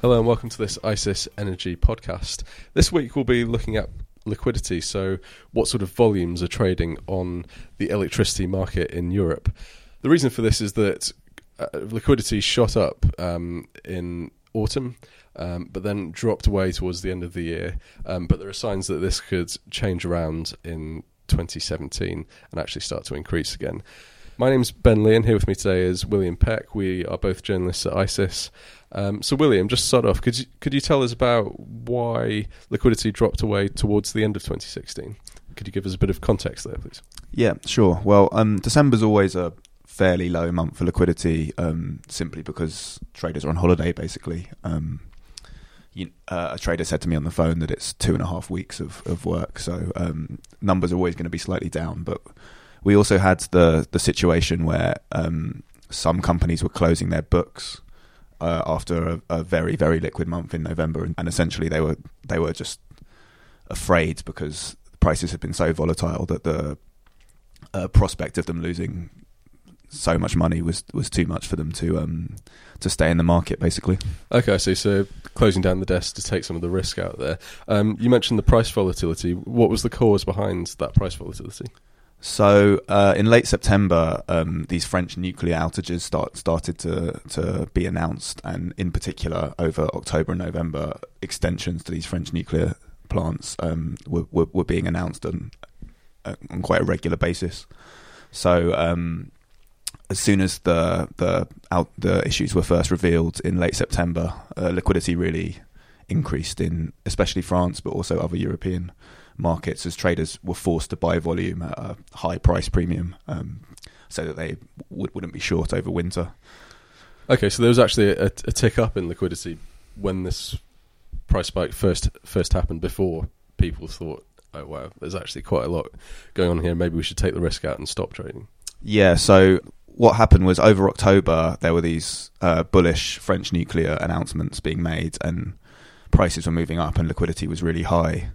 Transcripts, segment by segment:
Hello and welcome to this ICIS Energy podcast. This week we'll be looking at liquidity, so what sort of volumes are trading on the electricity market in Europe. The reason for this is that uh, liquidity shot up um, in autumn. Um, but then dropped away towards the end of the year. Um, but there are signs that this could change around in 2017 and actually start to increase again. My name's Ben Lee, and here with me today is William Peck. We are both journalists at ICIS. Um, so, William, just start off. Could you, could you tell us about why liquidity dropped away towards the end of 2016? Could you give us a bit of context there, please? Yeah, sure. Well, um, December's always a fairly low month for liquidity, um, simply because traders are on holiday, basically. Um, you, uh, a trader said to me on the phone that it's two and a half weeks of, of work, so um, numbers are always going to be slightly down. But we also had the the situation where um, some companies were closing their books uh, after a, a, very very liquid month in November, and, and, essentially they were they were just afraid because prices had been so volatile that the uh, prospect of them losing so much money was was too much for them to um, to stay in the market basically. Okay, I see. So closing down the desk to take some of the risk out there. Um, you mentioned the price volatility. What was the cause behind that price volatility? So uh, in late September, um, these French nuclear outages start, started to to be announced, and in particular over October and November, extensions to these French nuclear plants um, were, were, were being announced on uh, on quite a regular basis. So um, as soon as the the out the issues were first revealed in late September, uh, liquidity really increased in especially France, but also other European markets as traders were forced to buy volume at a high price premium, um, so that they would, wouldn't be short over winter. Okay, so there was actually a, a tick up in liquidity when this price spike first first happened. Before people thought, "Oh wow, there's actually quite a lot going on here. Maybe we should take the risk out and stop trading." Yeah, so what happened was over October there were these uh, bullish French nuclear announcements being made, and prices were moving up, and liquidity was really high.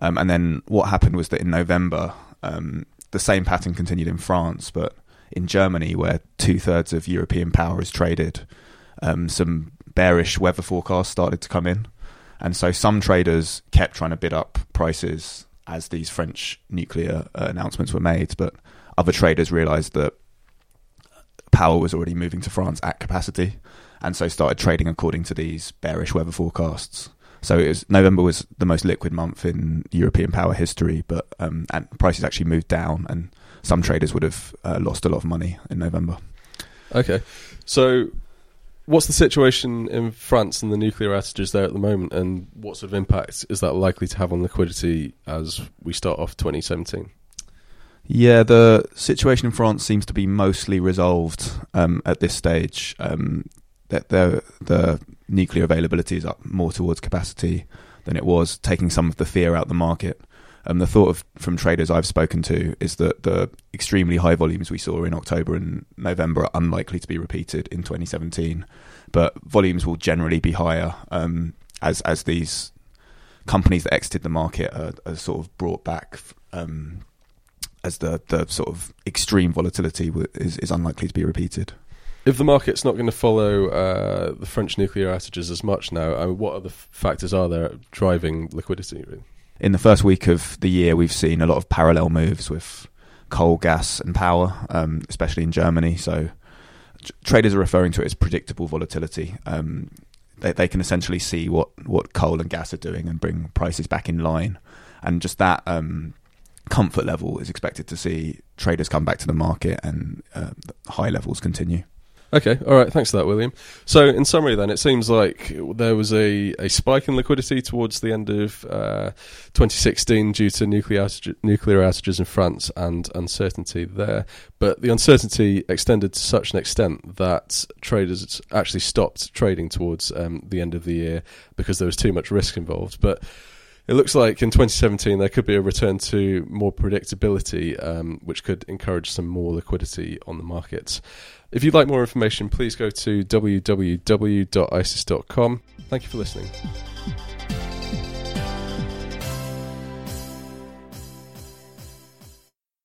Um, and then what happened was that in November, um, the same pattern continued in France, but in Germany, where two thirds of European power is traded, um, some bearish weather forecasts started to come in, and so some traders kept trying to bid up prices as these French nuclear uh, announcements were made, but other traders realised that power was already moving to France at capacity, and so started trading according to these bearish weather forecasts. So it was November was the most liquid month in European power history, but um, and prices actually moved down, and some traders would have uh, lost a lot of money in November. Okay, so what's the situation in France and the nuclear outages there at the moment, and what sort of impact is that likely to have on liquidity as we start off 2017? Yeah, the situation in France seems to be mostly resolved um, at this stage. Um, that the the nuclear availability is up more towards capacity than it was, taking some of the fear out the market. And the thought of from traders I've spoken to is that the extremely high volumes we saw in October and November are unlikely to be repeated in 2017. But volumes will generally be higher um, as as these companies that exited the market are, are sort of brought back um, as the, the sort of extreme volatility is, is unlikely to be repeated. If the market's not going to follow uh, the French nuclear outages as much now, I mean, what other factors are there driving liquidity? Really? In the first week of the year, we've seen a lot of parallel moves with coal, gas, and power, um, especially in Germany. So traders are referring to it as predictable volatility. Um, they, they can essentially see what, what coal and gas are doing and bring prices back in line. And just that um, comfort level is expected to see traders come back to the market and uh, high levels continue. Okay, all right. Thanks for that, William. So, in summary, then, it seems like there was a, a spike in liquidity towards the end of uh, 2016 due to nuclear, outage, nuclear outages in France and uncertainty there. But the uncertainty extended to such an extent that traders actually stopped trading towards um, the end of the year because there was too much risk involved. But it looks like in 2017 there could be a return to more predictability, um, which could encourage some more liquidity on the markets. If you'd like more information, please go to www.icis.com. Thank you for listening.